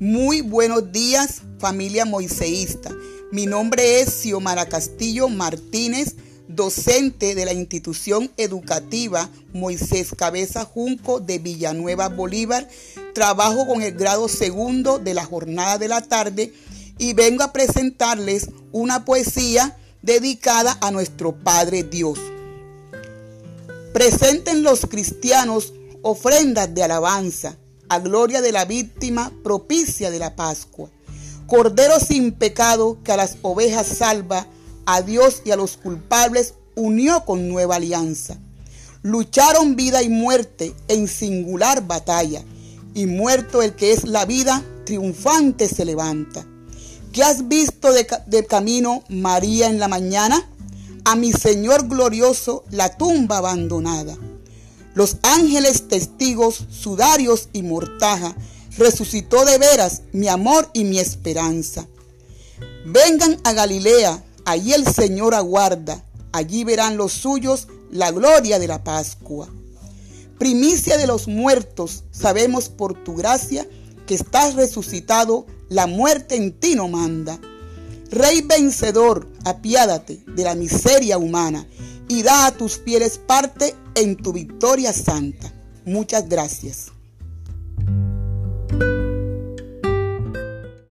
buenos días, familia moiseísta. Mi nombre es Xiomara Castillo Martínez, docente de la institución educativa Moisés Cabeza Junco de Villanueva Bolívar. Trabajo con el grado segundo de la jornada de la tarde y vengo a presentarles una poesía dedicada a nuestro Padre Dios. Presenten los cristianos ofrendas de alabanza a gloria de la víctima propicia de la Pascua. Cordero sin pecado que a las ovejas salva, a Dios y a los culpables unió con nueva alianza. Lucharon vida y muerte en singular batalla, y muerto el que es la vida, triunfante se levanta. ¿Qué has visto de, de camino, María, en la mañana? A mi Señor glorioso la tumba abandonada. Los ángeles testigos, sudarios y mortaja, resucitó de veras mi amor y mi esperanza. Vengan a Galilea, allí el Señor aguarda, allí verán los suyos la gloria de la Pascua. Primicia de los muertos, sabemos por tu gracia que estás resucitado, la muerte en ti no manda. Rey vencedor, apiádate de la miseria humana y da a tus fieles parte en tu victoria santa. Muchas gracias.